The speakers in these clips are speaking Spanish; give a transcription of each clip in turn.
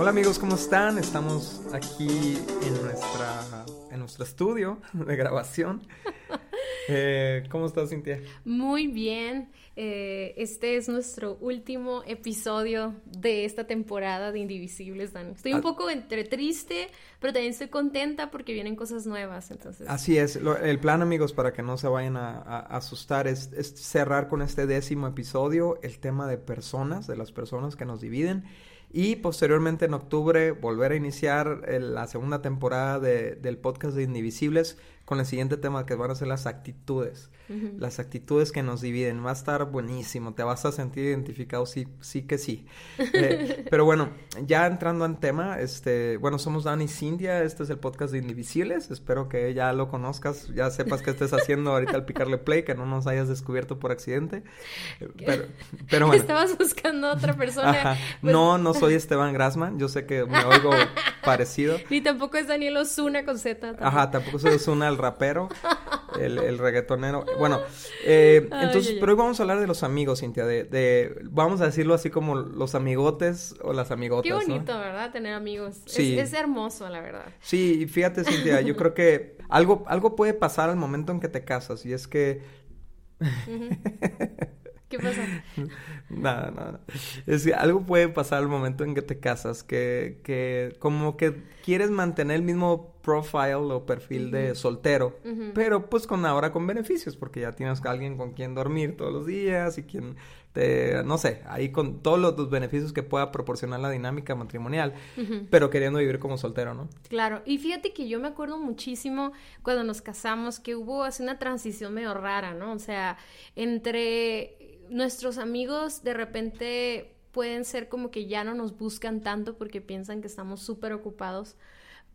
Hola amigos, ¿cómo están? Estamos aquí en nuestra en nuestro estudio de grabación. Eh, ¿Cómo estás, Cintia? Muy bien. Eh, este es nuestro último episodio de esta temporada de Indivisibles. Estoy un ah. poco entre triste, pero también estoy contenta porque vienen cosas nuevas, entonces. Así es. el plan, amigos, para que no se vayan a, asustar, es, es cerrar con este décimo episodio el tema de personas, de las personas que nos dividen y posteriormente en octubre volver a iniciar la segunda temporada de, del podcast de Indivisibles con el siguiente tema que van a ser las actitudes. Las actitudes que nos dividen. Va a estar buenísimo. Te vas a sentir identificado, sí, sí que sí. Eh, pero bueno, ya entrando en tema, este, bueno, somos Dani y Cintia. Este es el podcast de Indivisibles. Espero que ya lo conozcas, ya sepas qué estés haciendo ahorita al picarle play, que no nos hayas descubierto por accidente. Pero, pero bueno. Estabas buscando a otra persona. Pues no, no soy Esteban Grassman. Yo sé que me oigo parecido. Ni tampoco es Daniel Osuna con Z. Ajá, tampoco soy Osuna rapero, el, reggaetonero. Bueno, eh, entonces, pero hoy vamos a hablar de los amigos, Cintia, de, vamos a decirlo así como los amigotes o las amigotas. Qué bonito, ¿verdad? Tener amigos. Sí. Es, hermoso, la verdad. Sí, fíjate, Cintia, yo creo que algo, algo puede pasar al momento en que te casas y es que... ¿Qué pasa? nada, nada. Es que algo puede pasar al momento en que te casas, que, que como que quieres mantener el mismo profile o perfil de soltero, pero pues con ahora con beneficios, porque ya tienes a alguien con quien dormir todos los días y quien te, no sé, ahí con todos los, beneficios que pueda proporcionar la dinámica matrimonial, pero queriendo vivir como soltero, ¿no? Claro, y fíjate que yo me acuerdo muchísimo cuando nos casamos que hubo así una transición medio rara, ¿no? O sea, entre nuestros amigos de repente pueden ser como que ya no nos buscan tanto porque piensan que estamos súper ocupados.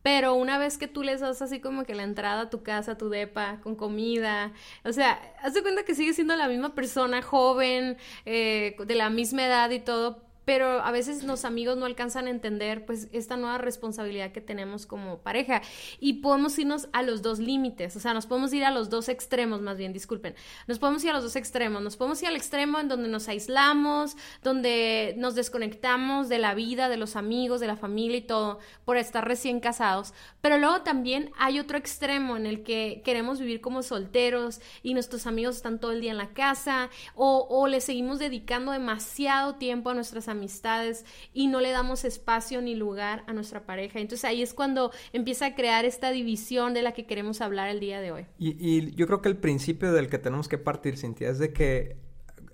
Pero una vez que tú les das así como que la entrada a tu casa, tu depa, con comida, o sea, haz de cuenta que sigue siendo la misma persona, joven, eh, de la misma edad y todo, pero a veces los amigos no alcanzan a entender pues esta nueva responsabilidad que tenemos como pareja. Y podemos irnos a los dos límites, o sea, nos podemos ir a los dos extremos, más bien, disculpen, nos podemos ir a los dos extremos, nos podemos ir al extremo en donde nos aislamos, donde nos desconectamos de la vida, de los amigos, de la familia y todo, por estar recién casados, pero luego también hay otro extremo en el que queremos vivir como solteros y nuestros amigos están todo el día en la casa o, o le seguimos dedicando demasiado tiempo a nuestras amistades y no le damos espacio ni lugar a nuestra pareja. Entonces ahí es cuando empieza a crear esta división de la que queremos hablar el día de hoy. Y, yo creo que el principio del que tenemos que partir, Cintia, es de que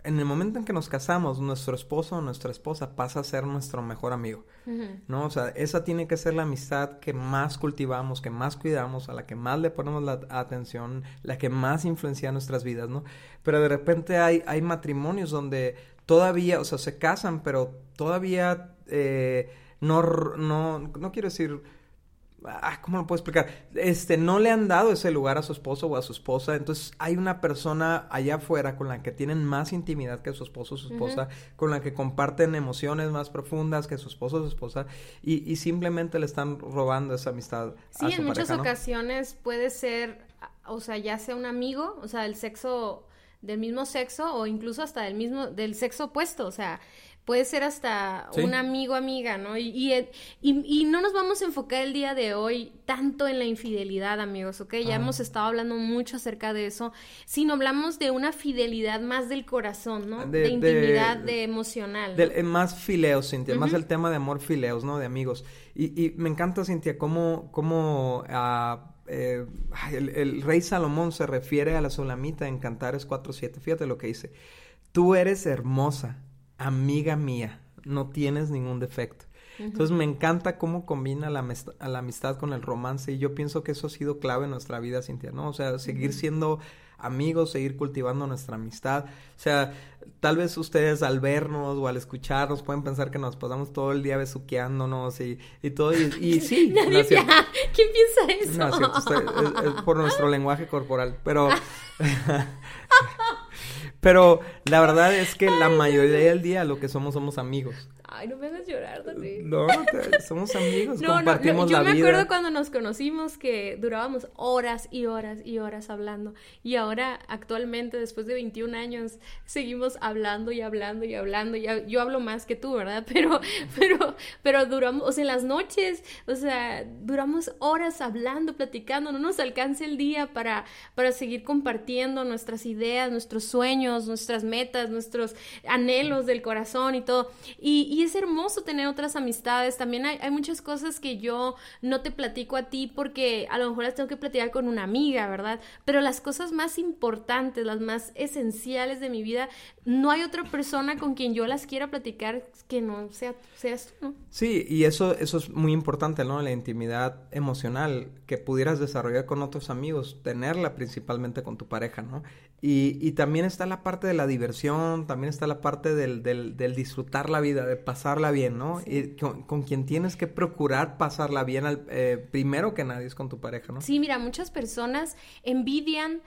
en el momento en que nos casamos, nuestro esposo o nuestra esposa pasa a ser nuestro mejor amigo, ¿no? O sea, esa tiene que ser la amistad que más cultivamos, que más cuidamos, a la que más le ponemos la atención, la que más influencia nuestras vidas, ¿no? Pero de repente hay, hay matrimonios donde todavía, o sea, se casan, pero todavía eh, no, no, no quiero decir, ah, ¿cómo lo puedo explicar? Este, no le han dado ese lugar a su esposo o a su esposa, entonces hay una persona allá afuera con la que tienen más intimidad que su esposo o su esposa, con la que comparten emociones más profundas que su esposo o su esposa, y, simplemente le están robando esa amistad. Sí, a su en muchas ocasiones puede ser, o sea, ya sea un amigo, o sea, el sexo del mismo sexo o incluso hasta del mismo, del sexo opuesto, o sea, puede ser hasta un amigo, amiga, ¿no? Y, y, y, no nos vamos a enfocar el día de hoy tanto en la infidelidad, amigos, ¿ok? Ya hemos estado hablando mucho acerca de eso, sino hablamos de una fidelidad más del corazón, ¿no? De, intimidad, de, emocional. Eh, más fileos, Cintia, más el tema de amor fileos, ¿no? De amigos. Y, me encanta, Cintia, cómo, cómo uh, eh, el, rey Salomón se refiere a la solamita en Cantares 4.7. Fíjate lo que dice. Tú eres hermosa, amiga mía, no tienes ningún defecto. Entonces me encanta cómo combina la, la, amistad con el romance y yo pienso que eso ha sido clave en nuestra vida, Cintia, ¿no? O sea, seguir siendo amigos, seguir cultivando nuestra amistad. O sea, tal vez ustedes al vernos o al escucharnos pueden pensar que nos pasamos todo el día besuqueándonos y, y todo. Y, sí. ¿Quién piensa eso? No, es cierto, es, por nuestro lenguaje corporal. Pero. pero la verdad es que la mayoría del día lo que somos somos amigos. Ay, no me hagas llorar, Dani. No, somos amigos, no, compartimos no, yo me acuerdo cuando nos conocimos que durábamos horas y horas y horas hablando. Y ahora, actualmente, después de 21 años, seguimos hablando y hablando y hablando. Y yo hablo más que tú, ¿verdad? Pero, pero, pero duramos, o sea, en las noches, o sea, duramos horas hablando, platicando. No nos alcanza el día para, para seguir compartiendo nuestras ideas, nuestros sueños, nuestras metas, nuestros anhelos del corazón y todo. Y, y es hermoso tener otras amistades. También hay, hay, muchas cosas que yo no te platico a ti porque a lo mejor las tengo que platicar con una amiga, ¿verdad? Pero las cosas más importantes, las más esenciales de mi vida, no hay otra persona con quien yo las quiera platicar que no sea, seas tú. Sí, y eso, eso es muy importante, ¿no? La intimidad emocional que pudieras desarrollar con otros amigos, tenerla principalmente con tu pareja, ¿no? Y, y también está la parte de la diversión, también está la parte del, del, del disfrutar la vida, de pasarla bien, ¿no? Y con, quien tienes que procurar pasarla bien al, eh, primero que nadie es con tu pareja, ¿no? Sí, mira, muchas personas envidian,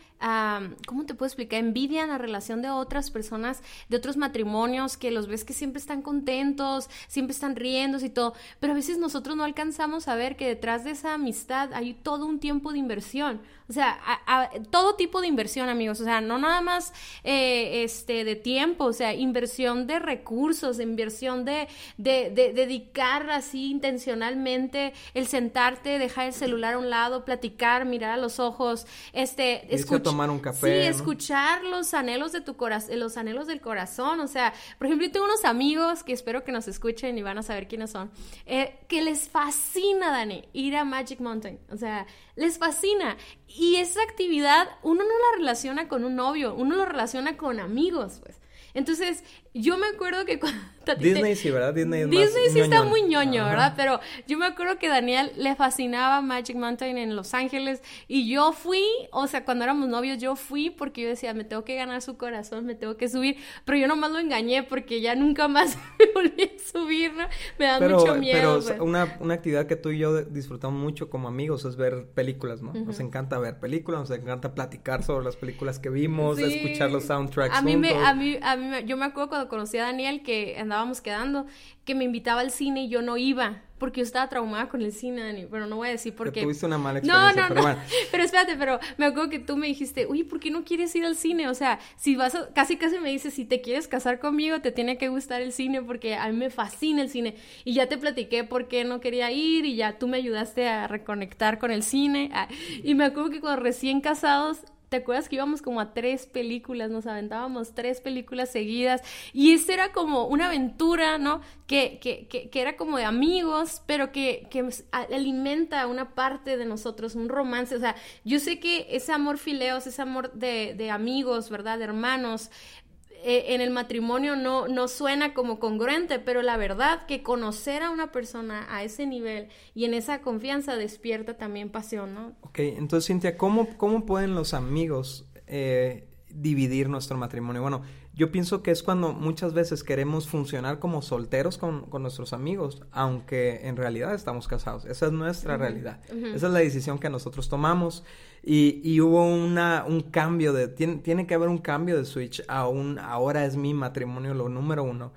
¿cómo te puedo explicar? Envidian la relación de otras personas, de otros matrimonios, que los ves que siempre están contentos, siempre están riendo y todo, pero a veces nosotros no alcanzamos a ver que detrás de esa amistad hay todo un tiempo de inversión. O sea, todo tipo de inversión, amigos. O sea, no nada más eh, este, de tiempo, o sea, inversión de recursos, inversión de, de, dedicar así intencionalmente el sentarte, dejar el celular a un lado, platicar, mirar a los ojos, este, escuchar. tomar un café. Sí, escuchar los anhelos de tu corazón, los anhelos del corazón. O sea, por ejemplo, yo tengo unos amigos que espero que nos escuchen y van a saber quiénes son, eh, que les fascina, Dani, ir a Magic Mountain. O sea, les fascina. Y esa actividad uno no la relaciona con un novio, uno lo relaciona con amigos, pues. Entonces, yo me acuerdo que cuando... Disney sí, ¿verdad? Disney, Disney sí está muy ñoño, ¿verdad? Pero yo me acuerdo que Daniel le fascinaba Magic Mountain en Los Ángeles y yo fui, o sea, cuando éramos novios yo fui porque yo decía, me tengo que ganar su corazón, me tengo que subir, pero yo nomás lo engañé porque ya nunca más me volví a subir, ¿no? Me da mucho miedo. Pero pues. una, una actividad que tú y yo disfrutamos mucho como amigos es ver películas, ¿no? Nos encanta ver películas, nos encanta platicar sobre las películas que vimos, escuchar los soundtracks a mí Me, a mí, a mí, yo me acuerdo cuando conocí a Daniel que andábamos quedando, que me invitaba al cine y yo no iba, porque yo estaba traumada con el cine, Dani, pero no voy a decir por qué. Tuviste una mala experiencia, no, no, pero no. Pero espérate, pero me acuerdo que tú me dijiste, uy, ¿por qué no quieres ir al cine? O sea, si vas a, casi casi me dices, si te quieres casar conmigo, te tiene que gustar el cine, porque a mí me fascina el cine. Y ya te platiqué por qué no quería ir, y ya tú me ayudaste a reconectar con el cine. Ah, y me acuerdo que cuando recién casados ¿Te acuerdas que íbamos como a tres películas? Nos aventábamos tres películas seguidas y esa era como una aventura, ¿no? Que, que, que, era como de amigos, pero que, que alimenta una parte de nosotros, un romance. O sea, yo sé que ese amor fileos, ese amor de, de amigos, ¿verdad? De hermanos, eh, en el matrimonio no, no suena como congruente, pero la verdad que conocer a una persona a ese nivel y en esa confianza despierta también pasión, ¿no? Ok, entonces Cintia, ¿cómo, cómo pueden los amigos eh, dividir nuestro matrimonio? Bueno, yo pienso que es cuando muchas veces queremos funcionar como solteros con, nuestros amigos, aunque en realidad estamos casados. Esa es nuestra realidad. Esa es la decisión que nosotros tomamos. Y, y hubo una, un cambio de... Tiene, tiene, que haber un cambio de switch a un... Ahora es mi matrimonio lo número uno.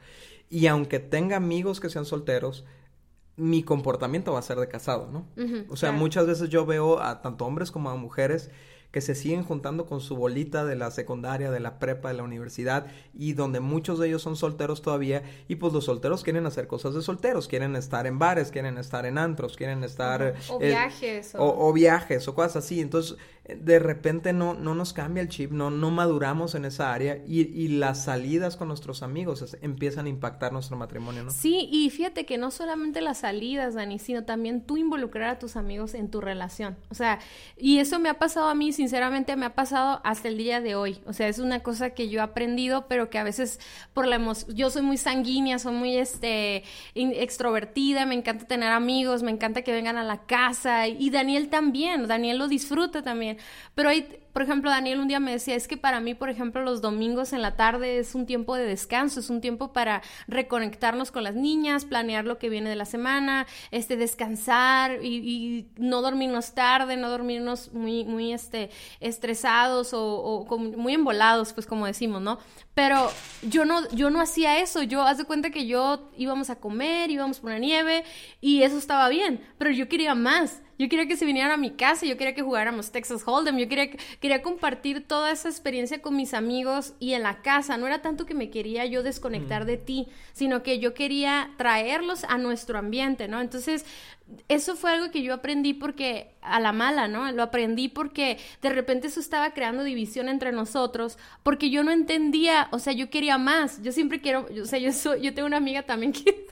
Y aunque tenga amigos que sean solteros, mi comportamiento va a ser de casado, ¿no? o sea, muchas veces yo veo a tanto hombres como a mujeres que se siguen juntando con su bolita de la secundaria, de la prepa, de la universidad y donde muchos de ellos son solteros todavía y pues los solteros quieren hacer cosas de solteros, quieren estar en bares, quieren estar en antros, quieren estar... O viajes. O... viajes o cosas así. Entonces de repente no, no nos cambia el chip, no, no maduramos en esa área y, y las salidas con nuestros amigos empiezan a impactar nuestro matrimonio, ¿no? Sí, y fíjate que no solamente las salidas, Dani, sino también tú involucrar a tus amigos en tu relación. O sea, y eso me ha pasado a mí, sinceramente me ha pasado hasta el día de hoy. O sea, es una cosa que yo he aprendido, pero que a veces por la emoción, yo soy muy sanguínea, soy muy este extrovertida, me encanta tener amigos, me encanta que vengan a la casa y Daniel también, Daniel lo disfruta también. Pero hay, por ejemplo, Daniel un día me decía, es que para mí, por ejemplo, los domingos en la tarde es un tiempo de descanso, es un tiempo para reconectarnos con las niñas, planear lo que viene de la semana, este, descansar y, no dormirnos tarde, no dormirnos muy, muy, este, estresados o, o muy embolados, pues como decimos, ¿no? Pero yo no, yo no hacía eso, yo, haz de cuenta que yo íbamos a comer, íbamos por la nieve y eso estaba bien, pero yo quería más. Yo quería que se vinieran a mi casa, yo quería que jugáramos Texas Hold'em, yo quería, quería compartir toda esa experiencia con mis amigos y en la casa. No era tanto que me quería yo desconectar de ti, sino que yo quería traerlos a nuestro ambiente, ¿no? Entonces, eso fue algo que yo aprendí porque a la mala, ¿no? Lo aprendí porque de repente eso estaba creando división entre nosotros, porque yo no entendía, o sea, yo quería más. Yo siempre quiero, o sea, yo soy, yo tengo una amiga también que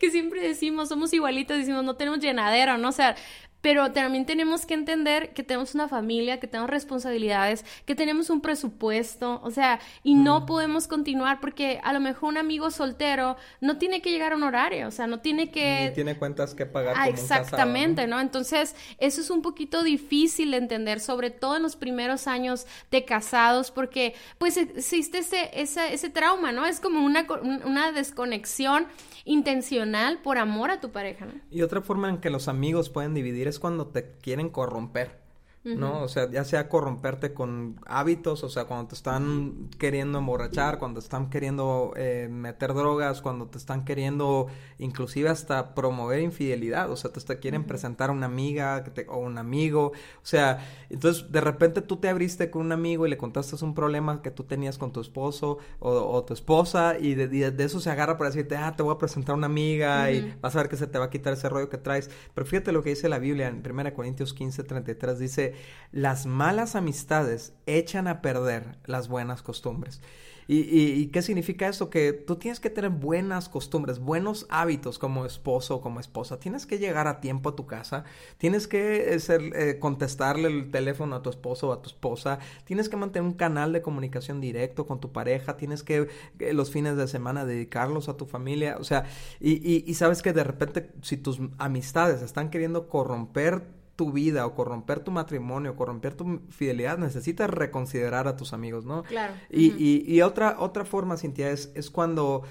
que siempre decimos, somos igualitos, decimos, no tenemos llenadero, ¿no? O sea, pero también tenemos que entender que tenemos una familia, que tenemos responsabilidades, que tenemos un presupuesto, o sea, y no mm. podemos continuar porque a lo mejor un amigo soltero no tiene que llegar a un horario, o sea, no tiene que... Ni tiene cuentas que pagar. Ah, exactamente, ¿no? Entonces, eso es un poquito difícil de entender, sobre todo en los primeros años de casados, porque pues existe ese, ese, ese trauma, ¿no? Es como una, una desconexión intencional por amor a tu pareja, ¿no? Y otra forma en que los amigos pueden dividir es cuando te quieren corromper. ¿No? O sea, ya sea corromperte con hábitos, o sea, cuando te están queriendo emborrachar, cuando te están queriendo eh, meter drogas, cuando te están queriendo inclusive hasta promover infidelidad, o sea, te, quieren presentar a una amiga o un amigo, o sea, entonces de repente tú te abriste con un amigo y le contaste un problema que tú tenías con tu esposo o, tu esposa y de, eso se agarra para decirte, ah, te voy a presentar a una amiga y vas a ver que se te va a quitar ese rollo que traes, pero fíjate lo que dice la Biblia en 1 Corintios 15, 33, dice, las malas amistades echan a perder las buenas costumbres. ¿Y, qué significa esto? Que tú tienes que tener buenas costumbres, buenos hábitos como esposo o como esposa. Tienes que llegar a tiempo a tu casa, tienes que eh, ser, eh, contestarle el teléfono a tu esposo o a tu esposa, tienes que mantener un canal de comunicación directo con tu pareja, tienes que eh, los fines de semana dedicarlos a tu familia. O sea, y, y sabes que de repente si tus amistades están queriendo corromper tu vida o corromper tu matrimonio, o corromper tu fidelidad, necesitas reconsiderar a tus amigos, ¿no? Claro. Y, y, y otra, otra forma, Cintia, es, es cuando,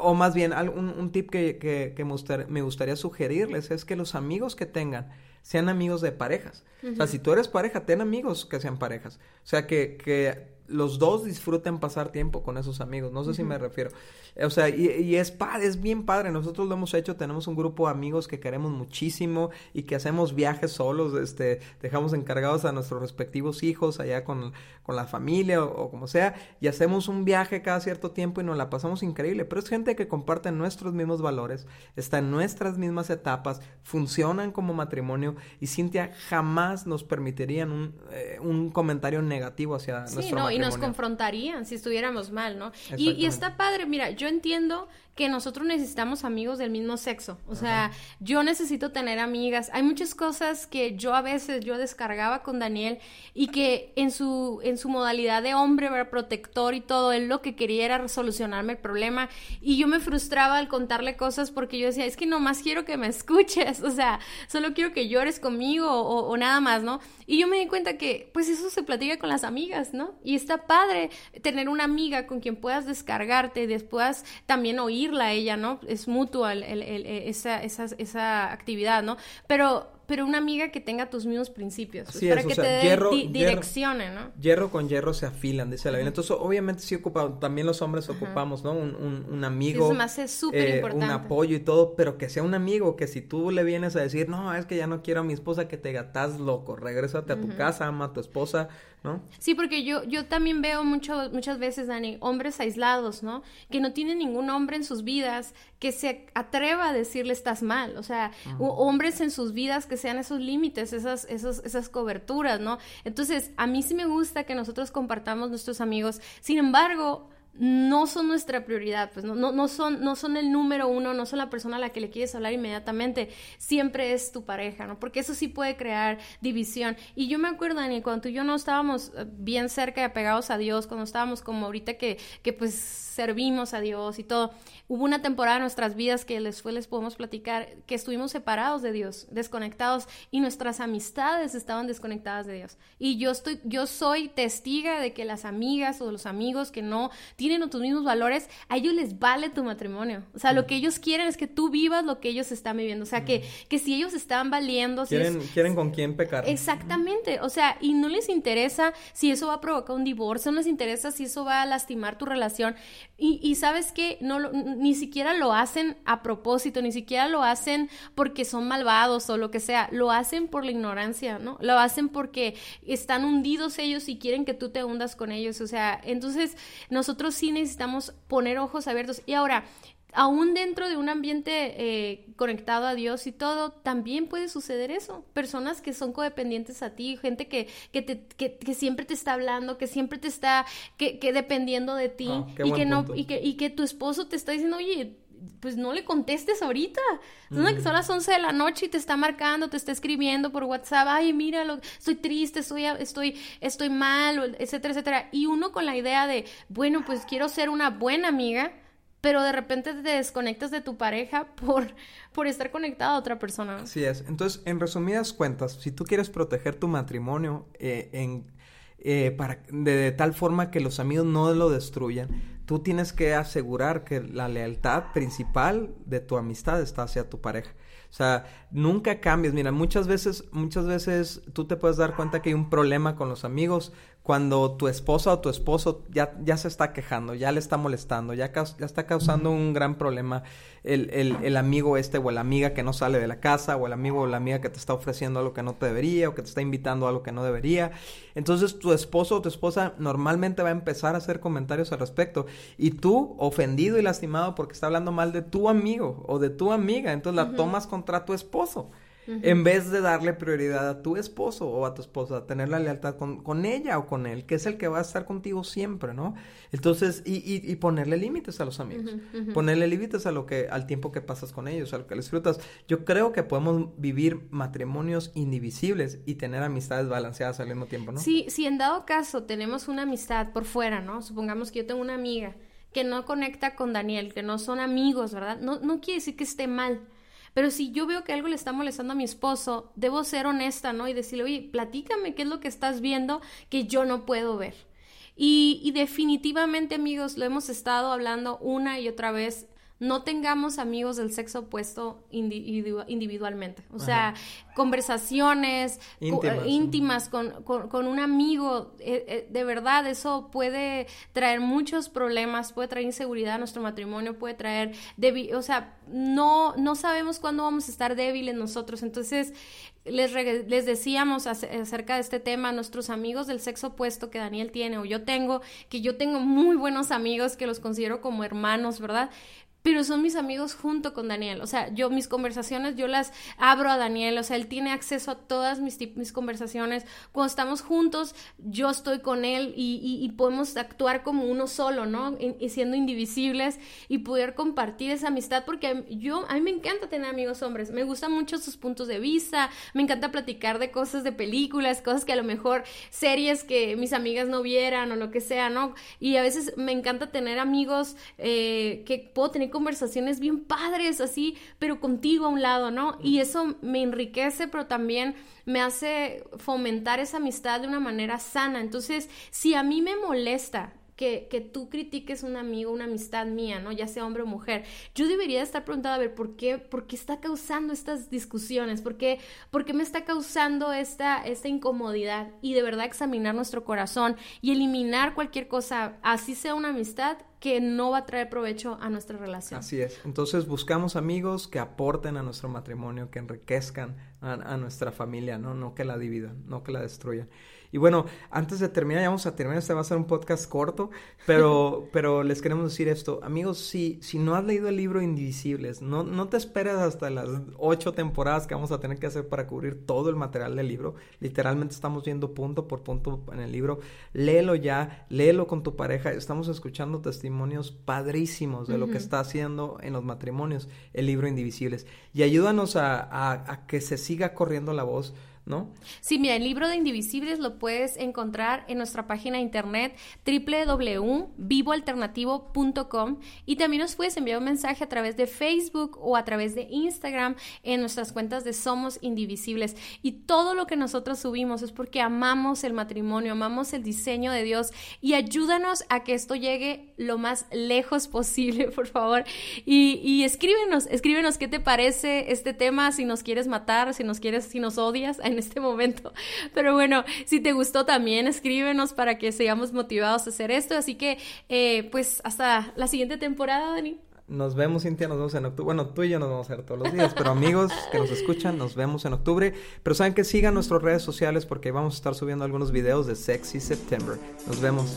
o más bien, un, un tip que, que, que me, gustaría sugerirles es que los amigos que tengan sean amigos de parejas. O sea, si tú eres pareja, ten amigos que sean parejas. O sea, que, que los dos disfruten pasar tiempo con esos amigos. No sé si me refiero. O sea, y, es padre, es bien padre. Nosotros lo hemos hecho, tenemos un grupo de amigos que queremos muchísimo y que hacemos viajes solos, este, dejamos encargados a nuestros respectivos hijos allá con, con la familia o, como sea, y hacemos un viaje cada cierto tiempo y nos la pasamos increíble. Pero es gente que comparte nuestros mismos valores, está en nuestras mismas etapas, funcionan como matrimonio y Cintia jamás nos permitirían un, eh, un comentario negativo hacia sí, nuestro no, y nos confrontarían si estuviéramos mal, ¿no? Y, y está padre, mira, yo entiendo que nosotros necesitamos amigos del mismo sexo. O sea, yo necesito tener amigas. Hay muchas cosas que yo a veces yo descargaba con Daniel y que en su en su modalidad de hombre, protector y todo, él lo que quería era solucionarme el problema y yo me frustraba al contarle cosas porque yo decía, es que nomás quiero que me escuches, o sea, solo quiero que llores conmigo o, o nada más, ¿no? Y yo me di cuenta que pues eso se platica con las amigas, ¿no? Y está padre tener una amiga con quien puedas descargarte y después también oír a ella, ¿no? Es mutua esa, esa, esa actividad, ¿no? Pero pero una amiga que tenga tus mismos principios. Pues, para que te dé hierro, direccione, ¿no? Hierro con hierro se afilan, dice la Biblia. Entonces, obviamente sí ocupamos, también los hombres ocupamos, ¿no? Un, un, un amigo. Eso más es súper eh. Un apoyo y todo, pero que sea un amigo, que si tú le vienes a decir, no, es que ya no quiero a mi esposa, que te gatas loco, regrésate a tu casa, ama a tu esposa, ¿no? Sí, porque yo, yo también veo mucho, muchas veces, Dani, hombres aislados, ¿no? Que no tienen ningún hombre en sus vidas que se atreva a decirle estás mal, o sea, hombres en sus vidas que sean esos límites, esas, esas, esas coberturas, ¿no? Entonces, a mí sí me gusta que nosotros compartamos nuestros amigos, sin embargo, no son nuestra prioridad, pues no, no, no, son, no son el número uno, no son la persona a la que le quieres hablar inmediatamente, siempre es tu pareja, ¿no? Porque eso sí puede crear división. Y yo me acuerdo, Dani, cuando tú y yo no estábamos eh, bien cerca y apegados a Dios, cuando estábamos como ahorita que, que pues servimos a Dios y todo, hubo una temporada en nuestras vidas que después les podemos platicar, que estuvimos separados de Dios, desconectados, y nuestras amistades estaban desconectadas de Dios. Y yo estoy, yo soy testiga de que las amigas o los amigos que no tienen tus mismos valores, a ellos les vale tu matrimonio. O sea, lo que ellos quieren es que tú vivas lo que ellos están viviendo. O sea, que, que si ellos están valiendo... Quieren, quieren con quién pecar. Exactamente. O sea, y no les interesa si eso va a provocar un divorcio, no les interesa si eso va a lastimar tu relación. Y, y sabes que no ni siquiera lo hacen a propósito, ni siquiera lo hacen porque son malvados o lo que sea. Lo hacen por la ignorancia, ¿no? Lo hacen porque están hundidos ellos y quieren que tú te hundas con ellos. O sea, entonces nosotros sí necesitamos poner ojos abiertos. Y ahora, aún dentro de un ambiente eh, conectado a Dios y todo, también puede suceder eso. Personas que son codependientes a ti, gente que, que, te, que, siempre te está hablando, que siempre te está que, dependiendo de ti ah, y, que no, y, que, y que tu esposo te está diciendo, oye, pues no le contestes ahorita. Son las 11 de la noche y te está marcando, te está escribiendo por WhatsApp, ay, mira, estoy triste, estoy, estoy, estoy mal, etcétera, etcétera. Y uno con la idea de, bueno, pues quiero ser una buena amiga, pero de repente te desconectas de tu pareja por, por estar conectado a otra persona. Así es. Entonces, en resumidas cuentas, si tú quieres proteger tu matrimonio eh, en, eh, para, de tal forma que los amigos no lo destruyan, tú tienes que asegurar que la lealtad principal de tu amistad está hacia tu pareja. O sea, nunca cambies. Mira, muchas veces, muchas veces tú te puedes dar cuenta que hay un problema con los amigos cuando tu esposa o tu esposo ya, ya se está quejando, ya le está molestando, ya, ya está causando un gran problema el, el, el, amigo este o la amiga que no sale de la casa o el amigo o la amiga que te está ofreciendo algo que no te debería o que te está invitando a algo que no debería. Entonces tu esposo o tu esposa normalmente va a empezar a hacer comentarios al respecto y tú ofendido y lastimado porque está hablando mal de tu amigo o de tu amiga, entonces la tomas contra tu esposo. En vez de darle prioridad a tu esposo o a tu esposa, tener la lealtad con, ella o con él, que es el que va a estar contigo siempre, ¿no? Entonces, y, y, ponerle límites a los amigos, ponerle límites a lo que, al tiempo que pasas con ellos, a lo que les disfrutas. Yo creo que podemos vivir matrimonios indivisibles y tener amistades balanceadas al mismo tiempo, ¿no? Sí, si en dado caso tenemos una amistad por fuera, ¿no? Supongamos que yo tengo una amiga que no conecta con Daniel, que no son amigos, ¿verdad? No, no quiere decir que esté mal pero si yo veo que algo le está molestando a mi esposo, debo ser honesta, ¿no? Y decirle, oye, platícame qué es lo que estás viendo que yo no puedo ver. Y, y definitivamente, amigos, lo hemos estado hablando una y otra vez no tengamos amigos del sexo opuesto individualmente. O sea, conversaciones íntimas, con, con, un amigo, eh, eh, de verdad, eso puede traer muchos problemas, puede traer inseguridad a nuestro matrimonio, puede traer, o sea, no, no sabemos cuándo vamos a estar débiles nosotros. Entonces, les, les decíamos acerca de este tema, nuestros amigos del sexo opuesto que Daniel tiene o yo tengo, que yo tengo muy buenos amigos que los considero como hermanos, ¿verdad? Pero son mis amigos junto con Daniel. O sea, yo mis conversaciones, yo las abro a Daniel, o sea, él tiene acceso a todas mis, mis conversaciones. Cuando estamos juntos, yo estoy con él y, y, podemos actuar como uno solo, ¿no? Y, siendo indivisibles y poder compartir esa amistad, porque yo, a mí me encanta tener amigos hombres, me gustan mucho sus puntos de vista, me encanta platicar de cosas de películas, cosas que a lo mejor series que mis amigas no vieran o lo que sea, ¿no? Y a veces me encanta tener amigos eh, que puedo tener conversaciones bien padres así, pero contigo a un lado, ¿no? Y eso me enriquece, pero también me hace fomentar esa amistad de una manera sana. Entonces, si a mí me molesta que, que, tú critiques un amigo, una amistad mía, ¿no? Ya sea hombre o mujer. Yo debería estar preguntando, a ver, ¿por qué, por qué está causando estas discusiones? ¿Por qué, por qué me está causando esta, esta incomodidad? Y de verdad examinar nuestro corazón y eliminar cualquier cosa, así sea una amistad, que no va a traer provecho a nuestra relación. Así es. Entonces buscamos amigos que aporten a nuestro matrimonio, que enriquezcan a, a nuestra familia, ¿no? No que la dividan, no que la destruyan. Y bueno, antes de terminar, ya vamos a terminar, este va a ser un podcast corto, pero, pero les queremos decir esto. Amigos, si, si no has leído el libro Indivisibles, no, no te esperes hasta las ocho temporadas que vamos a tener que hacer para cubrir todo el material del libro. Literalmente estamos viendo punto por punto en el libro. Léelo ya, léelo con tu pareja. Estamos escuchando testimonios padrísimos de lo que está haciendo en los matrimonios el libro Indivisibles. Y ayúdanos a, a que se siga corriendo la voz ¿no? Sí, mira, el libro de Indivisibles lo puedes encontrar en nuestra página de internet www.vivoalternativo.com y también nos puedes enviar un mensaje a través de Facebook o a través de Instagram en nuestras cuentas de Somos Indivisibles. Y todo lo que nosotros subimos es porque amamos el matrimonio, amamos el diseño de Dios y ayúdanos a que esto llegue lo más lejos posible, por favor. Y, y escríbenos, escríbenos qué te parece este tema, si nos quieres matar, si nos quieres, si nos odias en este momento. Pero bueno, si te gustó también, escríbenos para que sigamos motivados a hacer esto. Así que, eh, pues, hasta la siguiente temporada, Dani. Nos vemos, Cintia, nos vemos en octubre. Bueno, tú y yo nos vamos a ver todos los días, pero amigos que nos escuchan, nos vemos en octubre. Pero saben que sigan nuestras redes sociales porque vamos a estar subiendo algunos videos de Sexy September. Nos vemos.